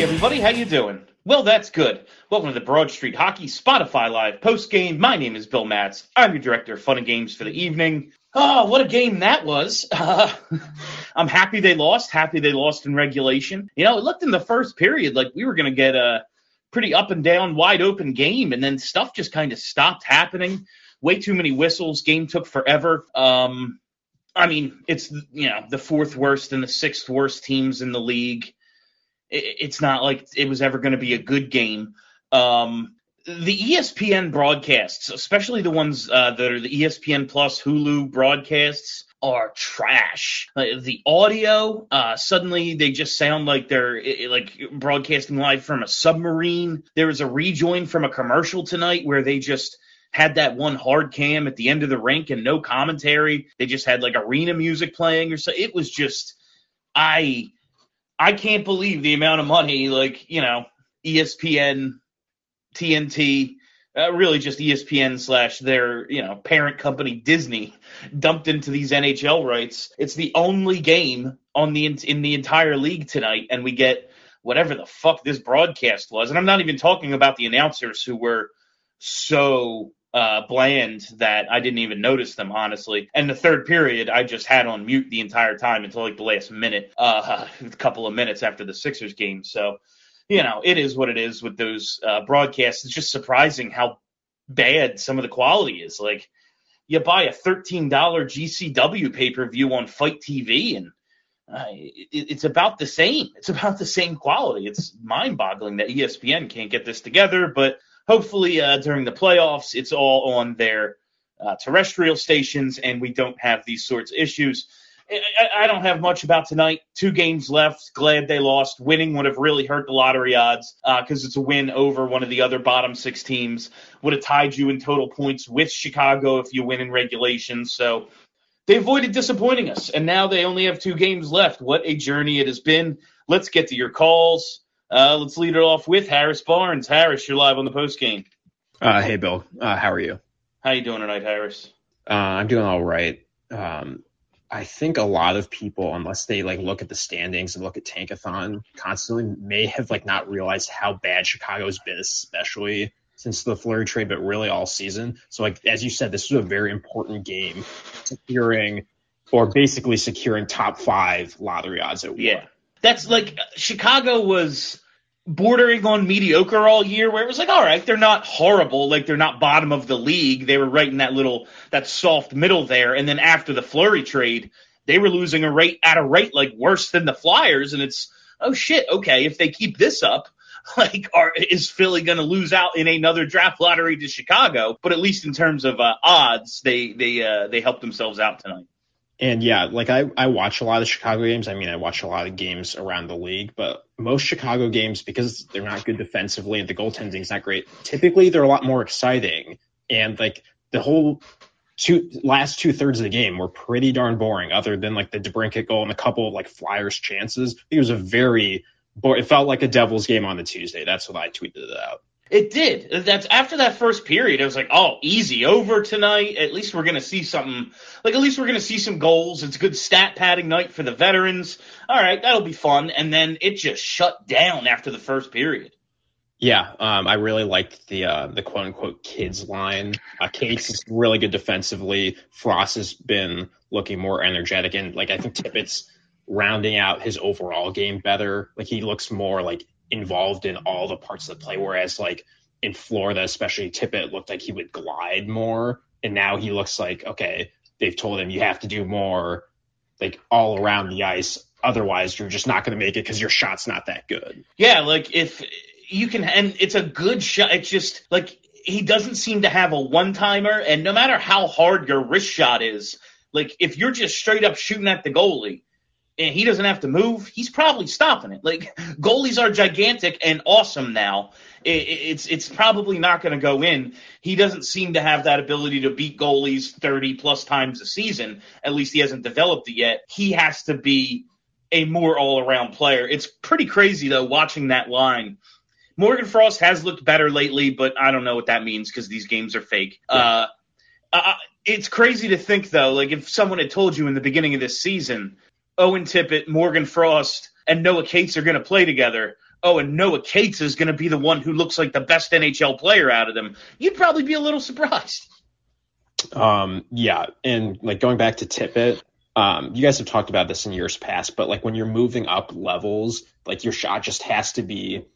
Everybody, how you doing? Well, that's good. Welcome to the Broad Street Hockey Spotify Live post game. My name is Bill Matz. I'm your director of fun and games for the evening. Oh, what a game that was! Uh, I'm happy they lost. Happy they lost in regulation. You know, it looked in the first period like we were going to get a pretty up and down, wide open game, and then stuff just kind of stopped happening. Way too many whistles. Game took forever. Um, I mean, it's you know the fourth worst and the sixth worst teams in the league it's not like it was ever going to be a good game. Um, the ESPN broadcasts, especially the ones uh, that are the ESPN Plus Hulu broadcasts, are trash. Uh, the audio, uh, suddenly they just sound like they're like broadcasting live from a submarine. There was a rejoin from a commercial tonight where they just had that one hard cam at the end of the rink and no commentary. They just had like arena music playing or so. It was just, I I can't believe the amount of money, like, you know, ESPN, TNT, uh, really just ESPN slash their, you know, parent company Disney dumped into these NHL rights. It's the only game on the in the entire league tonight, and we get whatever the fuck this broadcast was. And I'm not even talking about the announcers who were so uh, bland that I didn't even notice them, honestly. And the third period, I just had on mute the entire time until like the last minute, uh, a couple of minutes after the Sixers game. So, you know, it is what it is with those uh, broadcasts. It's just surprising how bad some of the quality is. Like, you buy a $13 GCW pay per view on FITE TV and uh, it, it's about the same. It's about the same quality. It's mind boggling that ESPN can't get this together, but hopefully uh, during the playoffs, it's all on their uh, terrestrial stations and we don't have these sorts of issues. I, I don't have much about tonight. Two games left. Glad they lost. Winning would have really hurt the lottery odds because uh, it's a win over one of the other bottom six teams. Would have tied you in total points with Chicago if you win in regulation. So they avoided disappointing us, and now they only have two games left. What a journey it has been. Let's get to your calls. Uh, let's lead it off with Harris Barnes. Harris, you're live on the post game. Uh, hey, Bill. Uh, how are you? How you doing tonight, Harris? Uh, I'm doing all right. Um, I think a lot of people, unless they like look at the standings and look at Tankathon constantly, may have like not realized how bad Chicago's been, especially since the Fleury trade, but really all season. So, like as you said, this was a very important game, securing or basically securing top five lottery odds at yeah. That's like Chicago was bordering on mediocre all year where it was like all right they're not horrible. Like they're not bottom of the league. They were right in that little that soft middle there. And then after the Fleury trade they were losing a rate at a rate like worse than the flyers. And it's oh shit okay if they keep this up like are is philly going to lose out in another draft lottery to chicago? But at least in terms of uh, odds they they uh, they helped themselves out tonight and yeah, like I, I watch a lot of Chicago games. I mean, I watch a lot of games around the league, but most Chicago games, because they're not good defensively and the goaltending is not great, typically they're a lot more exciting. And like the whole two last two thirds of the game were pretty darn boring, other than like the DeBrincat goal and a couple of like Flyers chances. It was a very, boring, it felt like a Devils game on the Tuesday. That's what I tweeted it out. It did. That's after that first period. It was like, oh, easy over tonight. At least we're gonna see something. Like at least we're gonna see some goals. It's a good stat padding night for the veterans. All right, that'll be fun. And then it just shut down after the first period. Yeah, um, I really liked the uh, the quote unquote kids line. Uh, Cates is really good defensively. Frost has been looking more energetic, and like I think Tippett's rounding out his overall game better. Like he looks more like involved in all the parts of the play. Whereas like in Florida, especially Tippett looked like he would glide more. And now he looks like, okay, they've told him you have to do more like all around the ice. Otherwise, you're just not going to make it because your shot's not that good. Yeah, like if you can, and it's a good shot. It's just like he doesn't seem to have a one timer. And no matter how hard your wrist shot is, like if you're just straight up shooting at the goalie, and he doesn't have to move, he's probably stopping it. Like goalies are gigantic and awesome now. It, it's it's probably not going to go in. He doesn't seem to have that ability to beat goalies 30 plus times a season. At least he hasn't developed it yet. He has to be a more all around player. It's pretty crazy though watching that line. Morgan Frost has looked better lately, but I don't know what that means because these games are fake. Yeah. Uh, uh, it's crazy to think though, like if someone had told you in the beginning of this season Owen Tippett, Morgan Frost, and Noah Cates are going to play together. oh, and Noah Cates is going to be the one who looks like the best NHL player out of them, you'd probably be a little surprised. Um, yeah, and like going back to Tippett, um, you guys have talked about this in years past, but like when you're moving up levels, like your shot just has to be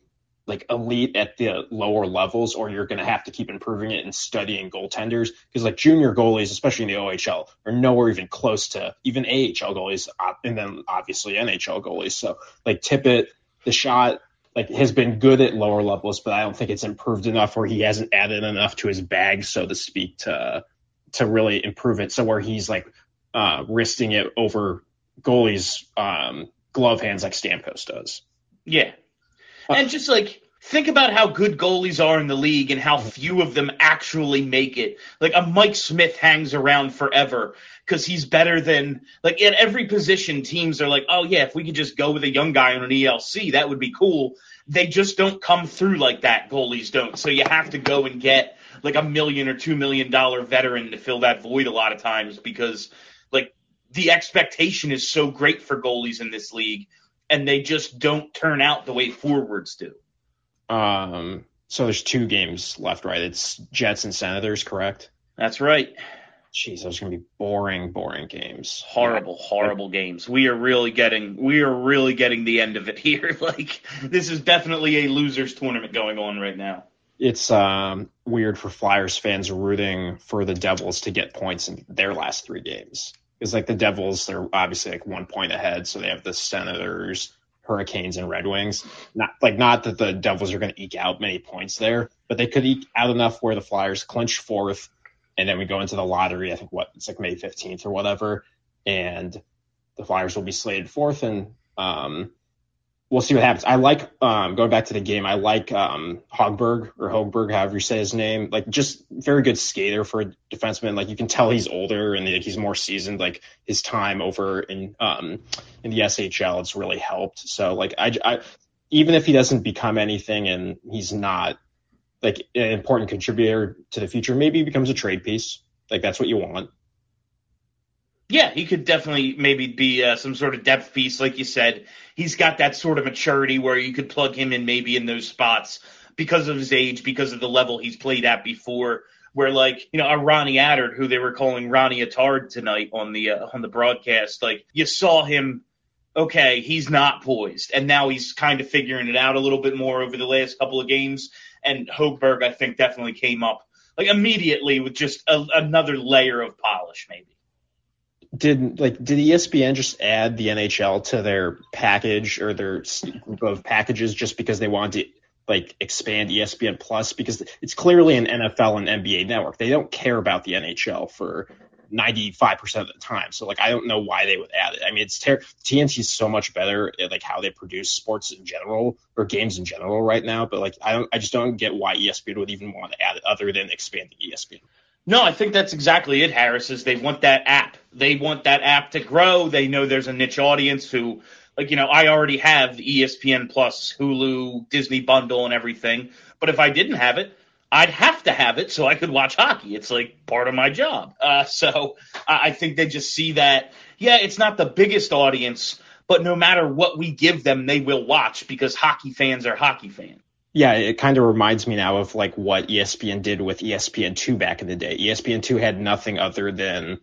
like elite at the lower levels, or you're going to have to keep improving it and studying goaltenders. Because like junior goalies, especially in the OHL, are nowhere even close to even AHL goalies, and then obviously NHL goalies. So like Tippett, the shot like has been good at lower levels, but I don't think it's improved enough where he hasn't added enough to his bag, so to speak, to to really improve it. So where he's like uh, wristing it over goalies' um, glove hands like Stamkos does. Yeah, and just like think about how good goalies are in the league and how few of them actually make it. Like a Mike Smith hangs around forever because he's better than like at every position. Teams are like, oh yeah, if we could just go with a young guy on an ELC, that would be cool. They just don't come through like that. Goalies don't. So you have to go and get like a million or two million dollar veteran to fill that void a lot of times because like the expectation is so great for goalies in this league and they just don't turn out the way forwards do. Um, so there's two games left, right? It's Jets and Senators, correct? That's right. Jeez, those are gonna be boring, boring games. Horrible, horrible games. We are really getting, we are really getting the end of it here. like this is definitely a losers tournament going on right now. It's um, weird for Flyers fans rooting for the Devils to get points in their last three games. Because like the Devils, they're obviously like one point ahead, so they have the Senators, Hurricanes, and Red Wings. Not like not that the Devils are going to eke out many points there, but they could eke out enough where the Flyers clinch fourth, and then we go into the lottery. I think what it's like May fifteenth or whatever, and the Flyers will be slated fourth, and um, we'll see what happens. I like um, going back to the game. I like um, Hogberg or Hogberg, however you say his name. Like just very good skater for a defenseman. Like you can tell he's older and like, he's more seasoned. Like his time over in um, in the SHL, it's really helped. So like I, I even if he doesn't become anything and he's not like an important contributor to the future, maybe he becomes a trade piece. Like that's what you want. Yeah, he could definitely maybe be uh, some sort of depth piece, like you said. He's got that sort of maturity where you could plug him in maybe in those spots because of his age, because of the level he's played at before. Where like you know a Ronnie Attard, who they were calling Ronnie Attard tonight on the uh, on the broadcast, like you saw him. Okay, he's not poised, and now he's kind of figuring it out a little bit more over the last couple of games. And Hogberg, I think, definitely came up like immediately with just a, another layer of polish, maybe did like did ESPN just add the NHL to their package or their group of packages just because they wanted to like expand ESPN Plus because it's clearly an NFL and NBA network. They don't care about the NHL for 95% of the time. So like I don't know why they would add it. I mean it's ter- TNT is so much better at like how they produce sports in general or games in general right now, but like I don't I just don't get why ESPN would even want to add it other than expanding ESPN. No, I think that's exactly it, Harris, is they want that app. They want that app to grow. They know there's a niche audience who, like, you know, I already have the ESPN Plus, Hulu, Disney bundle and everything. But if I didn't have it, I'd have to have it so I could watch hockey. It's like part of my job. Uh, so I think they just see that, yeah, it's not the biggest audience, but no matter what we give them, they will watch because hockey fans are hockey fans. Yeah, it kind of reminds me now of like what ESPN did with ESPN2 back in the day. ESPN2 had nothing other than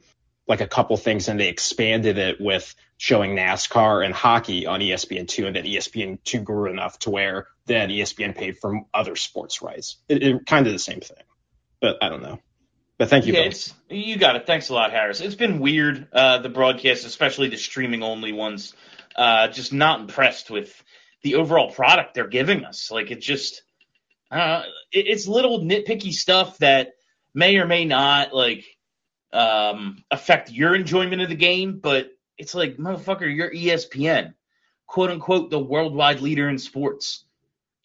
like a couple things and they expanded it with showing NASCAR and hockey on ESPN2 and then ESPN2 grew enough to where then ESPN paid for other sports rights. It, it kind of the same thing, but I don't know. But thank you. Yeah, you got it. Thanks a lot, Harris. It's been weird, uh, the broadcast, especially the streaming only ones. Uh, just not impressed with the overall product they're giving us. Like it's just, uh, it, it's little nitpicky stuff that may or may not like um, affect your enjoyment of the game, but it's like motherfucker, you're ESPN, quote unquote, the worldwide leader in sports.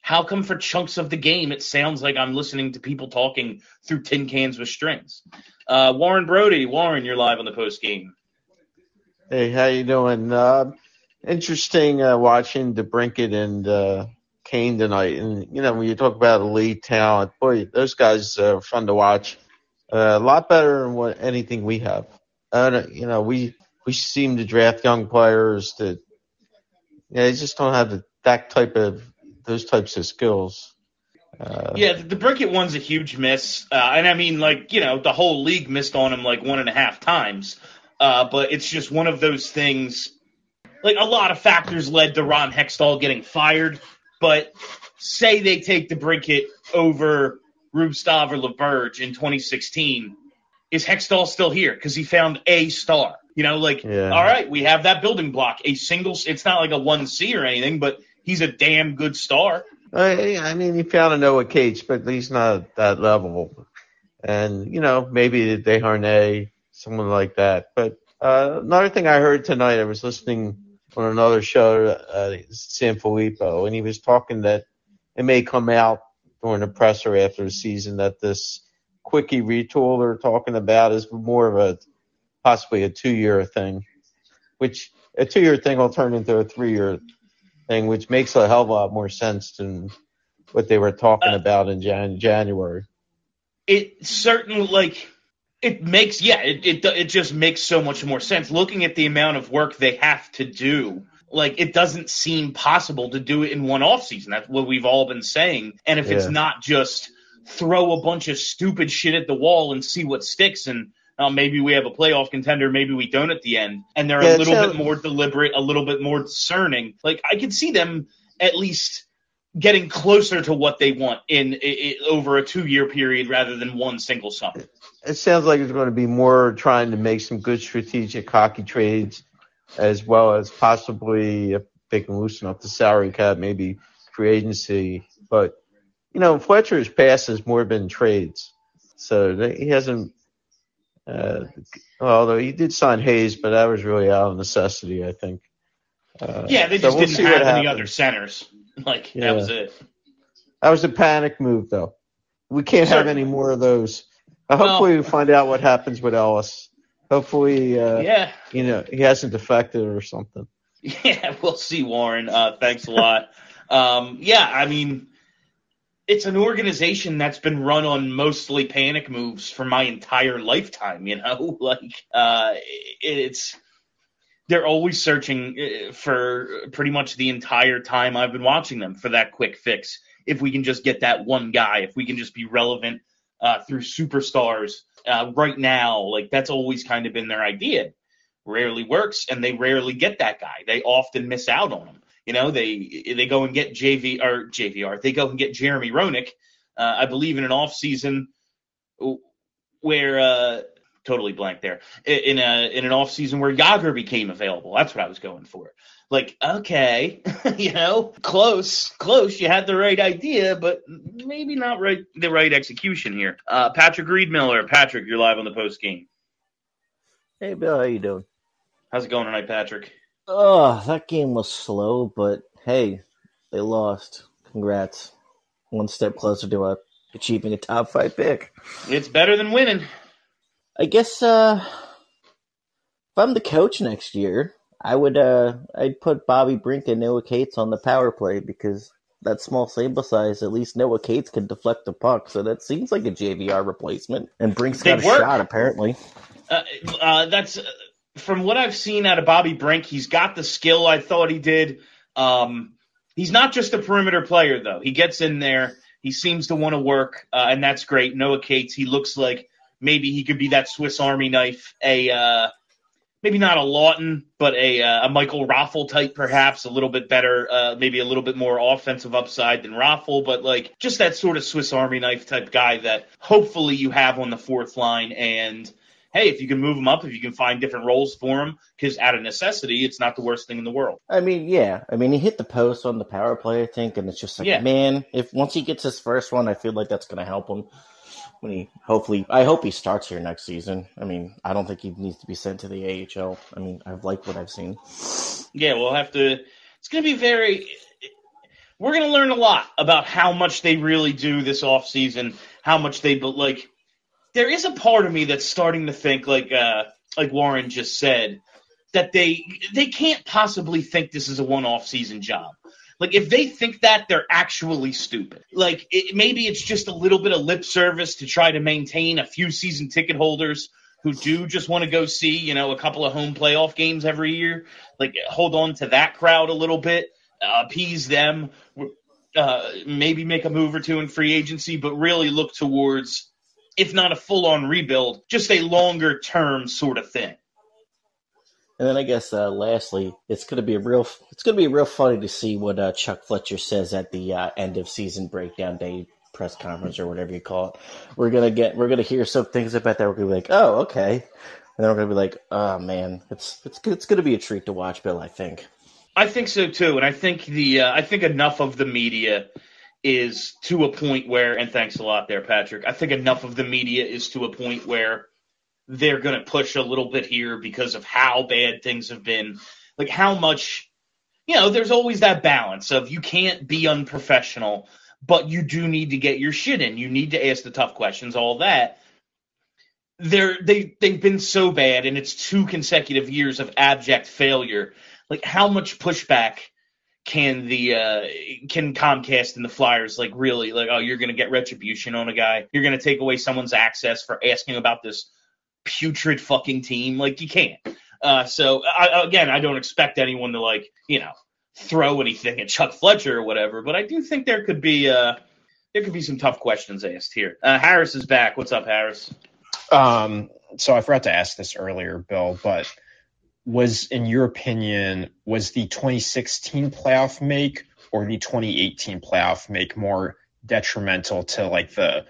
How come for chunks of the game it sounds like I'm listening to people talking through tin cans with strings? Uh, Warren Brody, Warren, you're live on the post game. Hey, how you doing? Uh, interesting uh, watching DeBrincat and uh, Kane tonight. And you know, when you talk about elite talent, boy, those guys are fun to watch. Uh, a lot better than what anything we have. Uh, you know, we we seem to draft young players that know, they just don't have the, that type of those types of skills. Uh, yeah, the, DeBrincat one's a huge miss, uh, and I mean, like you know, the whole league missed on him like one and a half times. Uh, but it's just one of those things. Like a lot of factors led to Ron Hextall getting fired, but say they take DeBrincat over Rubtsov or Laberge in 2016, is Hextall still here? Because he found a star. You know, like, yeah. all right, we have that building block. A single, it's not like a 1C or anything, but he's a damn good star. I, I mean, he found a Noah Cates, but he's not that level. And, you know, maybe Desharnais, someone like that. But uh, another thing I heard tonight, I was listening on another show, uh, Sanfilippo, and he was talking that it may come out during the presser after the season that this quickie retool they're talking about is more of a possibly a two year thing, which a two year thing will turn into a three year thing, which makes a hell of a lot more sense than what they were talking uh, about in Jan- January. It certainly like it makes yeah it, it it just makes so much more sense looking at the amount of work they have to do like it doesn't seem possible to do it in one off season that's what we've all been saying and if yeah. it's not just throw a bunch of stupid shit at the wall and see what sticks and uh, maybe we have a playoff contender, maybe we don't at the end, and they're yeah, a little bit more deliberate, a little bit more discerning. Like I can see them at least getting closer to what they want in, in over a two-year period rather than one single summer. It sounds like it's going to be more trying to make some good strategic hockey trades, as well as possibly if they can loosen up the salary cap, maybe free agency. But you know, Fletcher's past has more been trades, so he hasn't uh, although he did sign Hayes, but that was really out of necessity, I think. Uh, yeah, they just so we'll didn't have any other centers. Like yeah. that was it. That was a panic move, though. We can't Certainly. have any more of those. Uh, hopefully, well, we find out what happens with Ellis. Hopefully, uh, yeah, you know, he hasn't defected or something. Yeah, we'll see, Warren. Uh, thanks a lot. um, yeah, I mean, it's an organization that's been run on mostly panic moves for my entire lifetime. You know, like uh, it's they're always searching uh, for pretty much the entire time I've been watching them for that quick fix. If we can just get that one guy, if we can just be relevant uh, through superstars uh, right now, like that's always kind of been their idea. Rarely works, and they rarely get that guy. They often miss out on him. You know, they they go and get JV or JVR. They go and get Jeremy Roenick. Uh, I believe in an off season where uh, totally blank there in a in an off season where Jagr became available. That's what I was going for. Like, okay, you know, close, close. You had the right idea, but maybe not right the right execution here. Uh, Patrick Reedmiller, Patrick, you're live on the post game. Hey Bill, how you doing? How's it going tonight, Patrick? Oh, that game was slow, but hey, they lost. Congrats. One step closer to uh, achieving a top five pick. It's better than winning. I guess uh, if I'm the coach next year, I would uh, I'd put Bobby Brink and Noah Cates on the power play because that small sample size, at least Noah Cates can deflect the puck. So that seems like a JVR replacement. And Brink's got a work. shot apparently. Uh, uh, that's from what I've seen out of Bobby Brink, he's got the skill I thought he did. Um, he's not just a perimeter player, though. He gets in there. He seems to want to work, uh, and that's great. Noah Cates, he looks like maybe he could be that Swiss Army knife, a uh, maybe not a Laughton, but a uh, a Michael Raffl type, perhaps a little bit better, uh, maybe a little bit more offensive upside than Raffl, but like just that sort of Swiss Army knife type guy that hopefully you have on the fourth line and – hey, if you can move him up, if you can find different roles for him, because out of necessity, it's not the worst thing in the world. I mean, yeah. I mean, he hit the post on the power play, I think, and it's just like, yeah. man, if once he gets his first one, I feel like that's going to help him when he hopefully. I hope he starts here next season. I mean, I don't think he needs to be sent to the AHL. I mean, I've liked what I've seen. Yeah, we'll have to. It's going to be very. We're going to learn a lot about how much they really do this off season, how much they but like there is a part of me that's starting to think like uh like Warren just said that they they can't possibly think this is a one off season job. Like if they think that they're actually stupid. Like it, maybe it's just a little bit of lip service to try to maintain a few season ticket holders who do just want to go see, you know, a couple of home playoff games every year. Like hold on to that crowd a little bit, uh, appease them uh, maybe make a move or two in free agency, but really look towards, if not a full on rebuild, just a longer term sort of thing. And then I guess uh, lastly, it's to be a real it's to be real funny to see what uh, Chuck Fletcher says at the uh, end of season breakdown day press conference or whatever you call it. We're gonna get we're gonna hear some things about that. We're gonna be like, oh okay, and then we're gonna be like, oh man, it's it's it's gonna be a treat to watch, Bill. I think. I think so too, and I think the uh, I think enough of the media is to a point where, and thanks a lot there, Patrick. I think enough of the media is to a point where they're going to push a little bit here because of how bad things have been. Like how much, you know, there's always that balance of you can't be unprofessional, but you do need to get your shit in. You need to ask the tough questions, all that. They're they they've been so bad, and it's two consecutive years of abject failure. Like how much pushback can the uh can Comcast and the Flyers like really like oh you're gonna get retribution on a guy you're gonna take away someone's access for asking about this putrid fucking team. Like you can't. Uh, so I, again, I don't expect anyone to like you know throw anything at Chuck Fletcher or whatever, but I do think there could be uh, there could be some tough questions asked here. Uh, Harris is back. What's up, Harris? Um, so I forgot to ask this earlier, Bill, but was in your opinion was the 2016 playoff make or the 2018 playoff make more detrimental to like the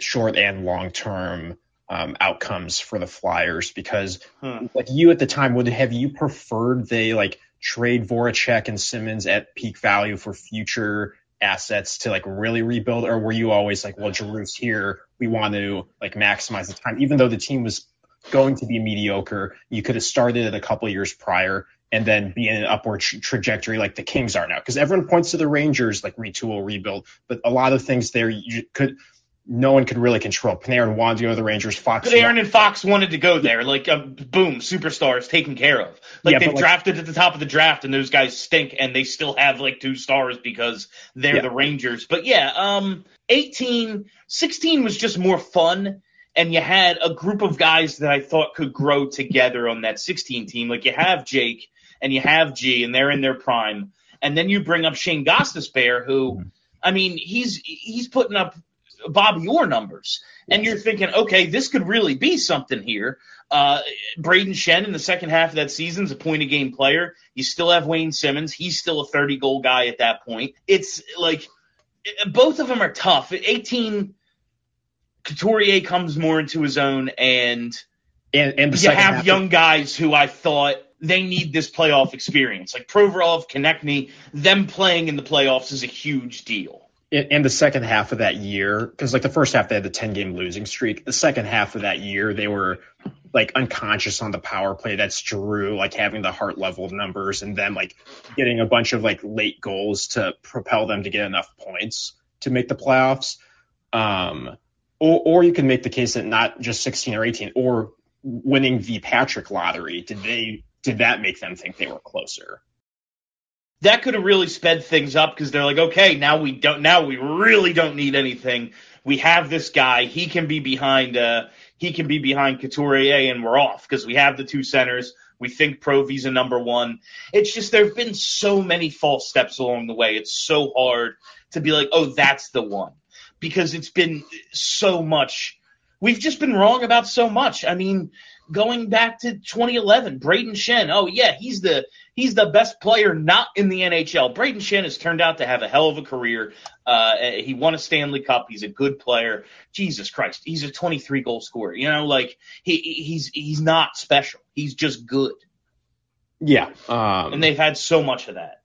short and long term um, outcomes for the Flyers because hmm. like you at the time would have you preferred they like trade Voracek and Simmonds at peak value for future assets to like really rebuild? Or were you always like well Giroux's here we want to like maximize the time? Even though the team was going to be mediocre you could have started it a couple years prior and then be in an upward tra- trajectory like the Kings are now. Because everyone points to the Rangers like retool rebuild but a lot of things there you could no one could really control. Panarin wanted to go to the Rangers. Fox. But Aaron and Fox wanted to go there. Like, uh, boom, superstars taken care of. Like yeah, they've like, drafted at the top of the draft, and those guys stink, and they still have like two stars because they're yeah. the Rangers. But yeah, um, 18, 16 was just more fun. And you had a group of guys that I thought could grow together on that 16 team. Like you have Jake and you have G, and they're in their prime. And then you bring up Shane Gostisbehere, who, mm-hmm. I mean, he's he's putting up Bobby Orr numbers. And you're thinking, okay, this could really be something here. Uh, Brayden Schenn in the second half of that season is a point a game player. You still have Wayne Simmonds; He's still a 30 goal guy at that point. It's like both of them are tough. 18, Couturier comes more into his own, and and, and you have young guys who I thought they need this playoff experience. Like Provorov, Konecny, them playing in the playoffs is a huge deal in, the second half of that year, because like the first half they had the ten game losing streak. The second half of that year they were like unconscious on the power play. That's Giroux like having the Hart level numbers and then like getting a bunch of like late goals to propel them to get enough points to make the playoffs. Um, or, or you can make the case that not just 16 or 18 or winning the Patrick lottery. Did they, did that make them think they were closer? That could have really sped things up because they're like, okay, now we don't, now we really don't need anything. We have this guy. He can be behind, uh, he can be behind Couturier and we're off because we have the two centers. We think Provy's a number one. It's just there have been so many false steps along the way. It's so hard to be like, oh, that's the one because it's been so much. We've just been wrong about so much. I mean, going back to 2011, Brayden Schenn. Oh yeah, he's the he's the best player not in the NHL. Brayden Schenn has turned out to have a hell of a career. Uh, he won a Stanley Cup. He's a good player. Jesus Christ, he's a 23 goal scorer. You know, like he he's he's not special. He's just good. Yeah, um, and they've had so much of that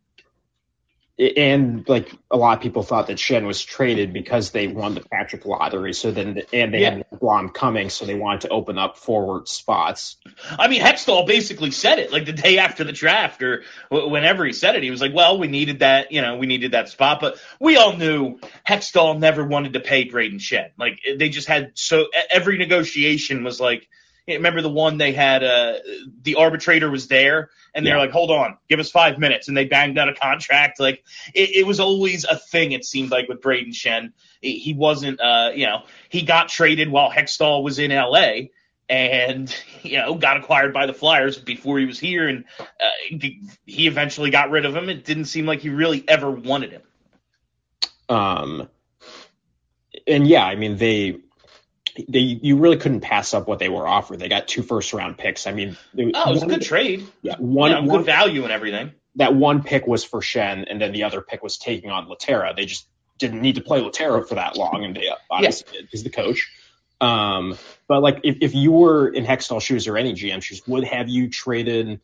and like a lot of people thought that Schenn was traded because they won the Patrick lottery. So then, and they yeah. had Blom coming, so they wanted to open up forward spots. I mean, Hextall basically said it like the day after the draft, or whenever he said it. He was like, "Well, we needed that, you know, we needed that spot." But we all knew Hextall never wanted to pay Brayden Schenn. Like they just had so every negotiation was like remember the one they had uh the arbitrator was there and they're yeah. like hold on give us five minutes and they banged out a contract. Like it, it was always a thing it seemed like with brayden schenn. He wasn't uh you know he got traded while Hextall was in LA and you know got acquired by the Flyers before he was here and uh, he eventually got rid of him. It didn't seem like he really ever wanted him. Um, and yeah, I mean they they you really couldn't pass up what they were offered. They got two first round picks. I mean, it, oh, it was a good trade. Yeah, one, yeah, one good value and everything. That one pick was for Schenn, and then the other pick was taking on Lehtera. They just didn't need to play Lehtera for that long, and they obviously yeah. did because the coach. Um, but like if, if you were in Hextall shoes or any GM shoes, would have you traded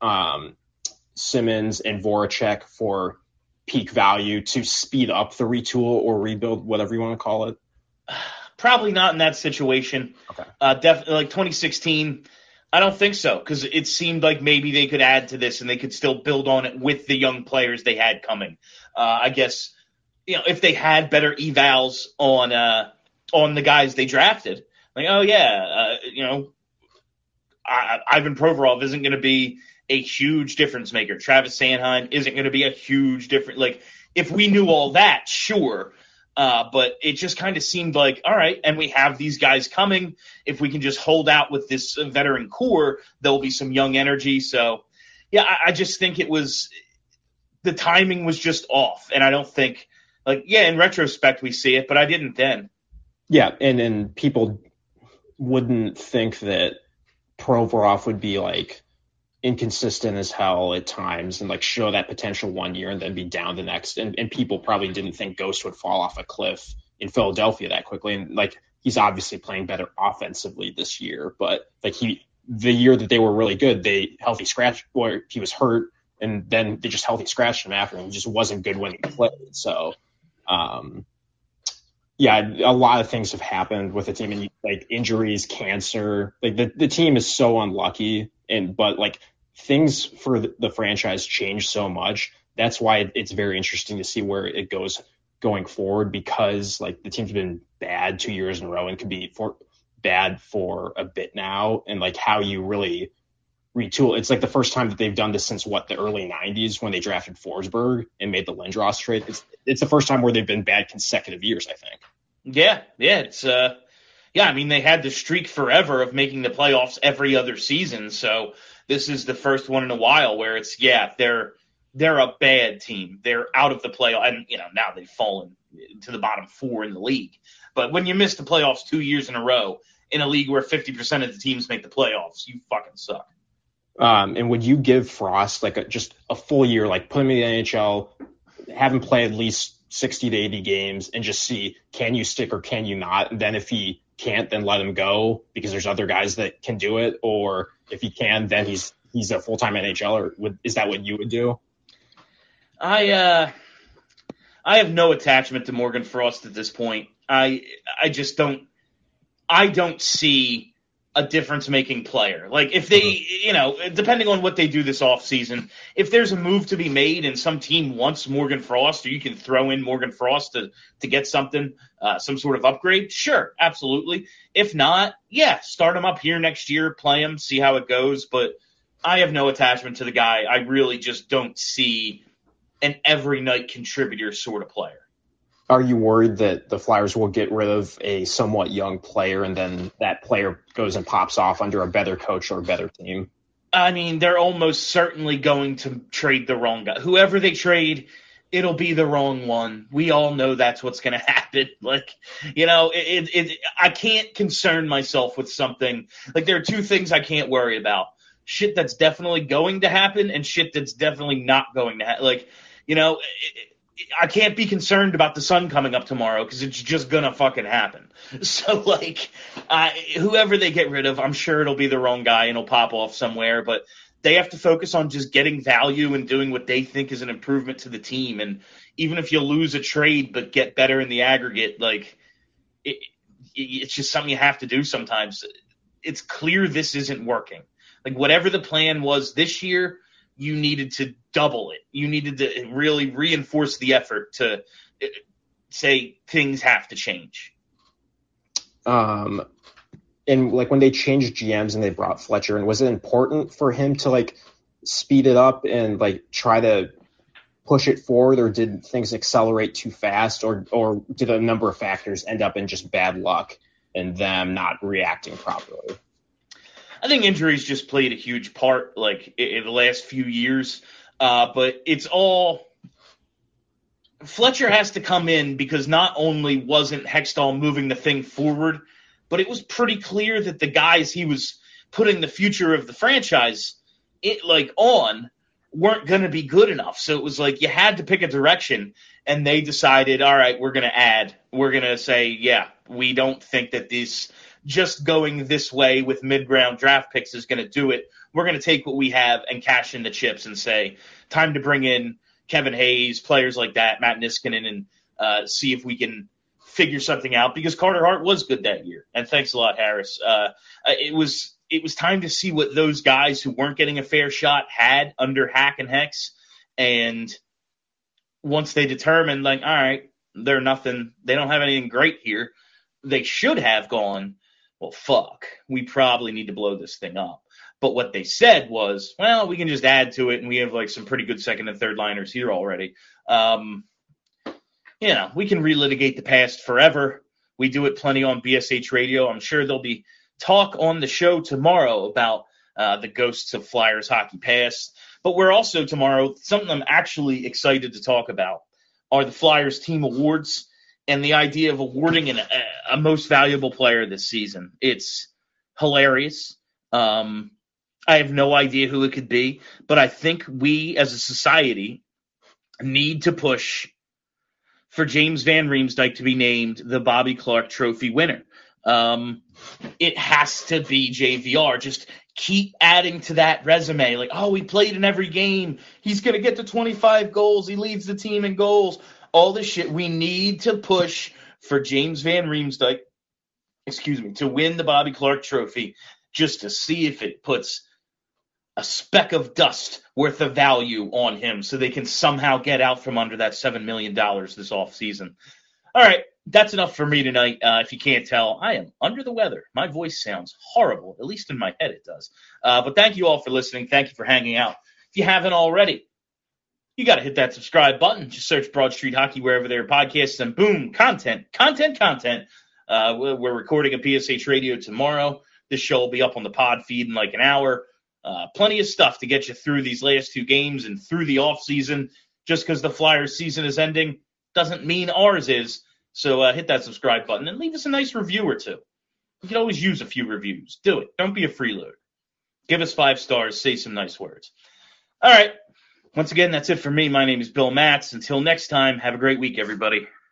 um, Simmonds and Voracek for peak value to speed up the retool or rebuild, whatever you want to call it? Probably not in that situation. Okay. Uh, definitely like 2016. I don't think so because it seemed like maybe they could add to this and they could still build on it with the young players they had coming. Uh, I guess you know if they had better evals on uh, on the guys they drafted, like oh yeah, uh, you know, I, Ivan Provorov isn't going to be a huge difference maker. Travis Sanheim isn't going to be a huge difference. Like if we knew all that, sure. Uh, but it just kind of seemed like, all right, and we have these guys coming. If we can just hold out with this veteran core, there'll be some young energy. So, yeah, I, I just think it was the timing was just off, and I don't think, like, yeah, in retrospect we see it, but I didn't then. Yeah, and and people wouldn't think that Provorov would be like inconsistent as hell at times and like show that potential one year and then be down the next. And, and people probably didn't think Ghost would fall off a cliff in Philadelphia that quickly. And like he's obviously playing better offensively this year, but like he the year that they were really good, they healthy scratch or he was hurt and then they just healthy scratched him after and he just wasn't good when he played. So um yeah, a lot of things have happened with the team and like injuries, cancer. Like the, the team is so unlucky and but like things for the, franchise change so much. That's why it's very interesting to see where it goes going forward because like the team's been bad two years in a row and could be for bad for a bit now and like how you really retool. It's like the first time that they've done this since what the early '90s when they drafted Forsberg and made the Lindros trade. It's it's the first time where they've been bad consecutive years. I think. Yeah, yeah, it's uh, yeah. I mean, they had the streak forever of making the playoffs every other season. So this is the first one in a while where it's yeah, they're they're a bad team. They're out of the playoff, and you know now they've fallen to the bottom four in the league. But when you miss the playoffs two years in a row in a league where 50% of the teams make the playoffs, you fucking suck. Um, and would you give Frost like a, just a full year, like put him in the NHL, have him play at least 60 to 80 games and just see can you stick or can you not? And then if he can't, then let him go because there's other guys that can do it. Or if he can, then he's he's a full time NHL. Or would, is that what you would do? I uh, I have no attachment to Morgan Frost at this point. I I just don't I don't see a difference making player. Like if they, mm-hmm. you know, depending on what they do this off season, if there's a move to be made and some team wants Morgan Frost, or you can throw in Morgan Frost to to get something, uh, some sort of upgrade, sure, absolutely. If not, yeah, start him up here next year, play him, see how it goes. But I have no attachment to the guy. I really just don't see an every night contributor sort of player are you worried that the Flyers will get rid of a somewhat young player and then that player goes and pops off under a better coach or a better team? I mean, they're almost certainly going to trade the wrong guy. Whoever they trade, it'll be the wrong one. We all know that's what's going to happen. Like, you know, it, it, it, I can't concern myself with something. Like, there are two things I can't worry about shit that's definitely going to happen and shit that's definitely not going to happen. Like, you know, I can't be concerned about the sun coming up tomorrow because it's just gonna fucking happen. So like, whoever they get rid of, I'm sure it'll be the wrong guy and it'll pop off somewhere. But they have to focus on just getting value and doing what they think is an improvement to the team. And even if you lose a trade but get better in the aggregate, like it, it's just something you have to do sometimes. It's clear this isn't working. Like whatever the plan was this year, you needed to double it. You needed to really reinforce the effort to uh, say things have to change. Um, and like when they changed GMs and they brought Fletcher, and was it important for him to like speed it up and like try to push it forward, or did things accelerate too fast, or or did a number of factors end up in just bad luck and them not reacting properly? I think injuries just played a huge part, like in the last few years. Uh, but it's all Fletcher has to come in because not only wasn't Hextall moving the thing forward, but it was pretty clear that the guys he was putting the future of the franchise it like on weren't going to be good enough. So it was like you had to pick a direction, and they decided, all right, we're going to add. We're going to say, yeah, we don't think that this just going this way with mid round draft picks is going to do it. We're going to take what we have and cash in the chips and say, time to bring in Kevin Hayes, players like that, Matt Niskanen, and uh, see if we can figure something out because Carter Hart was good that year. And thanks a lot, Harris. Uh, it was it was time to see what those guys who weren't getting a fair shot had under Hack and Hex. And once they determined, like, all right, they're nothing, they don't have anything great here, they should have gone, well, fuck, we probably need to blow this thing up. But what they said was, well, we can just add to it, and we have like some pretty good second and third liners here already. Um, you know, we can relitigate the past forever. We do it plenty on BSH radio. I'm sure there'll be talk on the show tomorrow about uh, the ghosts of Flyers hockey past. But we're also tomorrow, something I'm actually excited to talk about are the Flyers team awards and the idea of awarding an, a, a most valuable player this season. It's hilarious. Um, I have no idea who it could be, but I think we as a society need to push for James Van Riemsdyk to be named the Bobby Clarke Trophy winner. Um, it has to be JVR. Just keep adding to that resume. Like, oh, he played in every game. He's going to get to 25 goals. He leads the team in goals. All this shit. We need to push for James Van Riemsdyk, excuse me, to win the Bobby Clarke Trophy just to see if it puts a speck of dust worth of value on him so they can somehow get out from under that $7 million this offseason. All right, that's enough for me tonight. Uh, if you can't tell, I am under the weather. My voice sounds horrible, at least in my head it does. Uh, but thank you all for listening. Thank you for hanging out. If you haven't already, you got to hit that subscribe button. Just search Broad Street Hockey wherever there are podcasts, and boom, content, content, content. Uh, we're recording a BSH radio tomorrow. This show will be up on the pod feed in like an hour. Uh, plenty of stuff to get you through these last two games and through the off season. Just because the Flyers season is ending doesn't mean ours is. So uh, hit that subscribe button and leave us a nice review or two. We can always use a few reviews. Do it. Don't be a freeloader. Give us five stars. Say some nice words. All right. Once again, that's it for me. My name is Bill Matz. Until next time, have a great week, everybody.